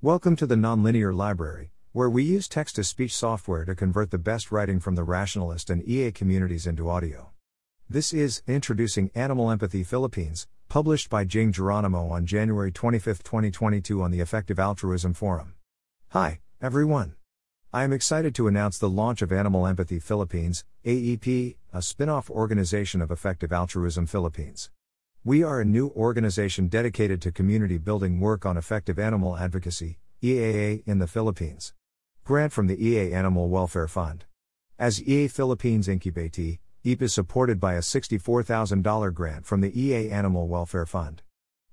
Welcome to the Nonlinear Library, where we use text to speech software to convert the best writing from the rationalist and EA communities into audio. This is Introducing Animal Empathy Philippines, published by Ging Geronimo on January 25, 2022, on the Effective Altruism Forum. Hi, everyone. I am excited to announce the launch of Animal Empathy Philippines, AEP, a spin off organization of Effective Altruism Philippines. We are a new organization dedicated to community building work on effective animal advocacy, EAA, in the Philippines. Grant from the EA Animal Welfare Fund. As EA Philippines Incubatee, AEP is supported by a $64,000 grant from the EA Animal Welfare Fund.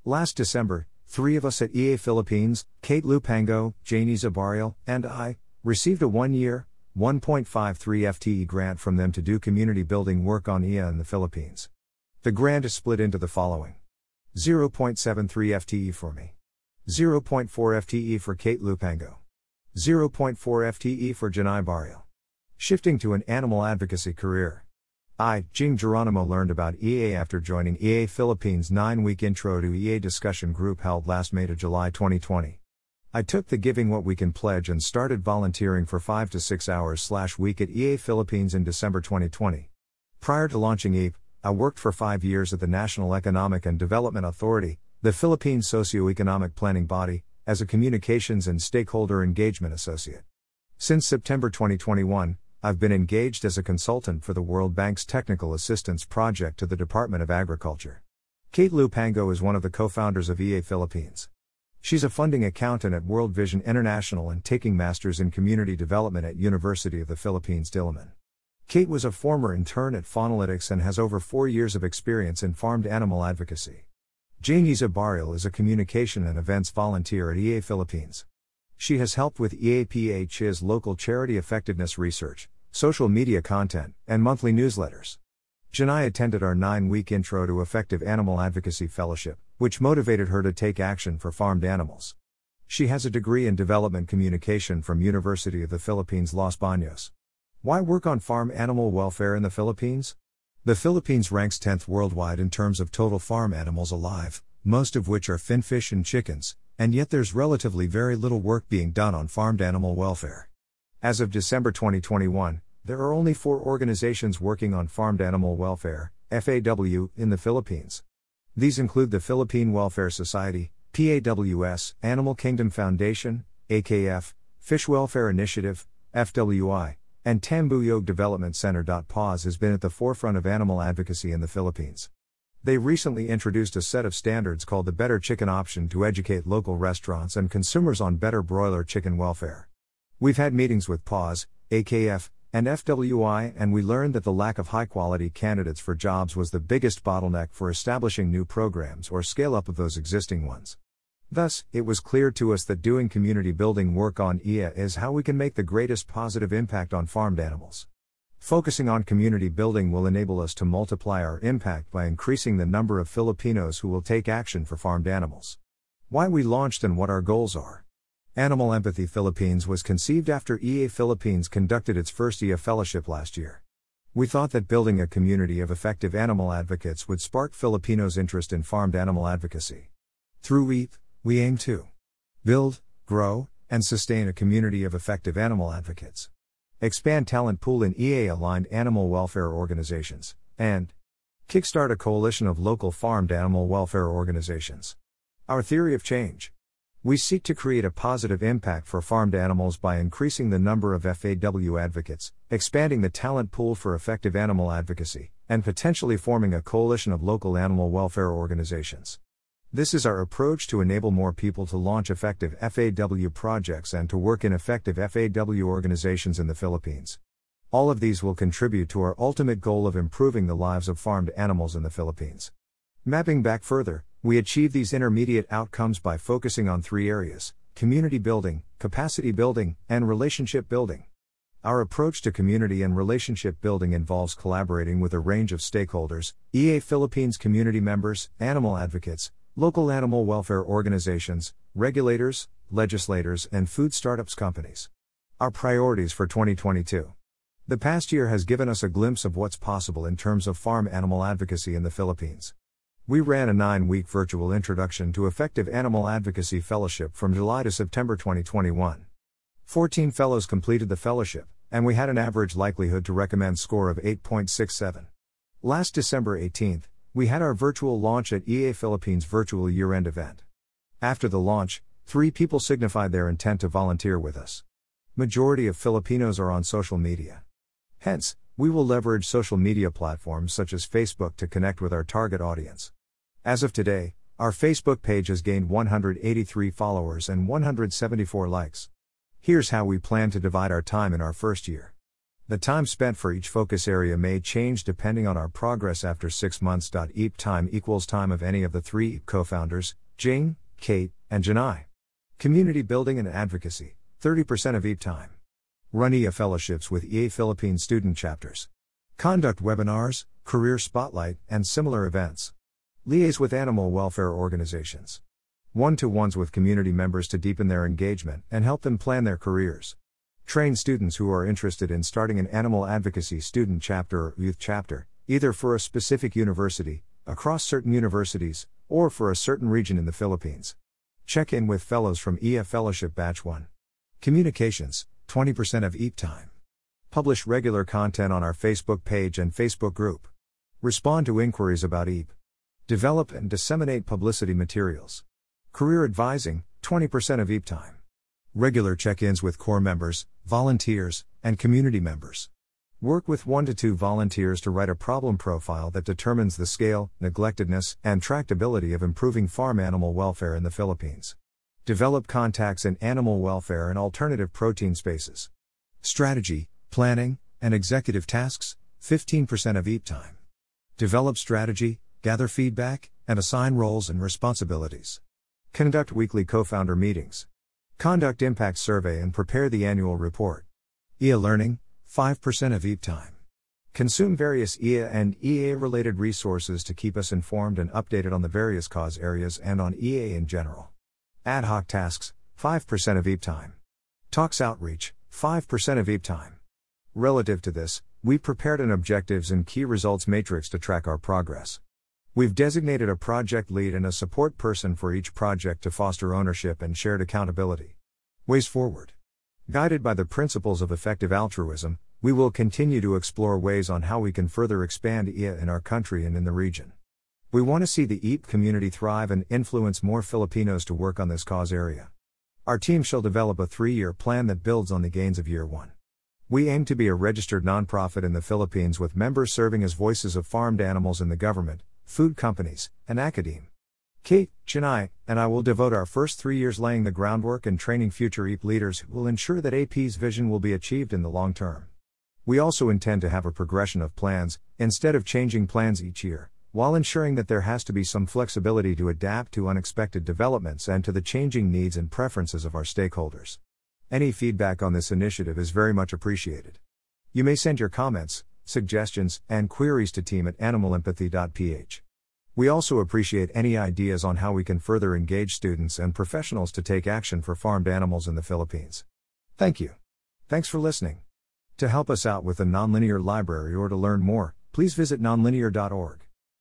Last December, three of us at EA Philippines, Kate Lupango, Janaisa Baril, and I, Received a one year, 1.53 FTE grant from them to do community building work on EAA in the Philippines. The grant is split into the following 0.73 FTE for me, 0.4 FTE for Kate Lupango, 0.4 FTE for Janai Baril. Shifting to an animal advocacy career. I, Ging Geronimo, learned about EA after joining EA Philippines' nine week intro to EA discussion group held last May to July 2020. I took the Giving What We Can pledge and started volunteering for 5 to 6 hours slash week at EA Philippines in December 2020. Prior to launching AEP, I worked for 5 years at the National Economic and Development Authority, the Philippines socio-economic planning body, as a communications and stakeholder engagement associate. Since September 2021, I've been engaged as a consultant for the World Bank's Technical Assistance Project to the Department of Agriculture. Kate Lupango is one of the co founders of EA Philippines. She's a funding accountant at World Vision International and taking masters in community development at University of the Philippines Diliman. Kate was a former intern at Faunalytics and has over 4 years of experience in farmed animal advocacy. Janaisa Baril is a communication and events volunteer at EA Philippines. She has helped with EAPH's local charity effectiveness research, social media content, and monthly newsletters. Janai attended our nine week Intro to Effective Animal Advocacy Fellowship, which motivated her to take action for farmed animals. She has a degree in development communication from University of the Philippines Los Baños. Why work on farm animal welfare in the Philippines? The Philippines ranks 10th worldwide in terms of total farm animals alive, most of which are finfish and chickens, and yet there's relatively very little work being done on farmed animal welfare. As of December 2021, there are only four organizations working on farmed animal welfare, FAW, in the Philippines. These include the Philippine Welfare Society, PAWS, Animal Kingdom Foundation, AKF, Fish Welfare Initiative, FWI, and Tambuyog Development Center. PAWS has been at the forefront of animal advocacy in the Philippines. They recently introduced a set of standards called the Better Chicken Option to educate local restaurants and consumers on better broiler chicken welfare. We've had meetings with PAWS, AKF, and FWI, and we learned that the lack of high quality candidates for jobs was the biggest bottleneck for establishing new programs or scale up of those existing ones. Thus, it was clear to us that doing community building work on EAA is how we can make the greatest positive impact on farmed animals. Focusing on community building will enable us to multiply our impact by increasing the number of Filipinos who will take action for farmed animals. Why we launched and what our goals are. Animal Empathy Philippines was conceived after EA Philippines conducted its first EA fellowship last year. We thought that building a community of effective animal advocates would spark Filipinos' interest in farmed animal advocacy. Through AEP, we aim to build, grow, and sustain a community of effective animal advocates, expand talent pool in EA aligned animal welfare organizations, and kickstart a coalition of local farmed animal welfare organizations. Our theory of change. We seek to create a positive impact for farmed animals by increasing the number of FAW advocates, expanding the talent pool for effective animal advocacy, and potentially forming a coalition of local animal welfare organizations. This is our approach to enable more people to launch effective FAW projects and to work in effective FAW organizations in the Philippines. All of these will contribute to our ultimate goal of improving the lives of farmed animals in the Philippines. Mapping back further, we achieve these intermediate outcomes by focusing on three areas community building, capacity building, and relationship building. Our approach to community and relationship building involves collaborating with a range of stakeholders EA Philippines community members, animal advocates, local animal welfare organizations, regulators, legislators, and food startups companies. Our priorities for 2022. The past year has given us a glimpse of what's possible in terms of farm animal advocacy in the Philippines. We ran a nine week virtual introduction to effective animal advocacy fellowship from July to September 2021. 14 fellows completed the fellowship, and we had an average likelihood to recommend score of 8.67. Last December 18th, we had our virtual launch at EA Philippines virtual year end event. After the launch, three people signified their intent to volunteer with us. Majority of Filipinos are on social media. Hence, we will leverage social media platforms such as Facebook to connect with our target audience. As of today, our Facebook page has gained 183 followers and 174 likes. Here's how we plan to divide our time in our first year. The time spent for each focus area may change depending on our progress after 6 months. AEP time equals time of any of the three AEP co-founders, Ging, Kate, and Janai. Community building and advocacy, 30% of AEP time. Run EA fellowships with EA Philippine student chapters. Conduct webinars, career spotlight, and similar events. Liaise with animal welfare organizations. One to ones with community members to deepen their engagement and help them plan their careers. Train students who are interested in starting an animal advocacy student chapter or youth chapter, either for a specific university, across certain universities, or for a certain region in the Philippines. Check in with fellows from EF Fellowship Batch 1. Communications 20% of AEP time. Publish regular content on our Facebook page and Facebook group. Respond to inquiries about AEP. Develop and disseminate publicity materials. Career advising, 20% of AEP time. Regular check ins with core members, volunteers, and community members. Work with 1 to 2 volunteers to write a problem profile that determines the scale, neglectedness, and tractability of improving farm animal welfare in the Philippines. Develop contacts in animal welfare and alternative protein spaces. Strategy, planning, and executive tasks, 15% of AEP time. Develop strategy, gather feedback, and assign roles and responsibilities. Conduct weekly co founder meetings. Conduct impact survey and prepare the annual report. EA Learning, 5% of AEP time. Consume various EA and EA related resources to keep us informed and updated on the various cause areas and on EA in general. Ad hoc tasks, 5% of AEP time. Talks outreach, 5% of AEP time. Relative to this, we prepared an objectives and key results matrix to track our progress. We've designated a project lead and a support person for each project to foster ownership and shared accountability. Ways forward. Guided by the principles of effective altruism, we will continue to explore ways on how we can further expand EA in our country and in the region. We want to see the AEP community thrive and influence more Filipinos to work on this cause area. Our team shall develop a three year plan that builds on the gains of year one. We aim to be a registered nonprofit in the Philippines with members serving as voices of farmed animals in the government, food companies, and academe. Kate, Janai, and I will devote our first three years laying the groundwork and training future AEP leaders who will ensure that AEP's vision will be achieved in the long term. We also intend to have a progression of plans, instead of changing plans each year, while ensuring that there has to be some flexibility to adapt to unexpected developments and to the changing needs and preferences of our stakeholders. Any feedback on this initiative is very much appreciated. You may send your comments, suggestions, and queries to team at animalempathy.ph. We also appreciate any ideas on how we can further engage students and professionals to take action for farmed animals in the Philippines. Thank you. Thanks for listening. To help us out with the Nonlinear Library or to learn more, please visit nonlinear.org.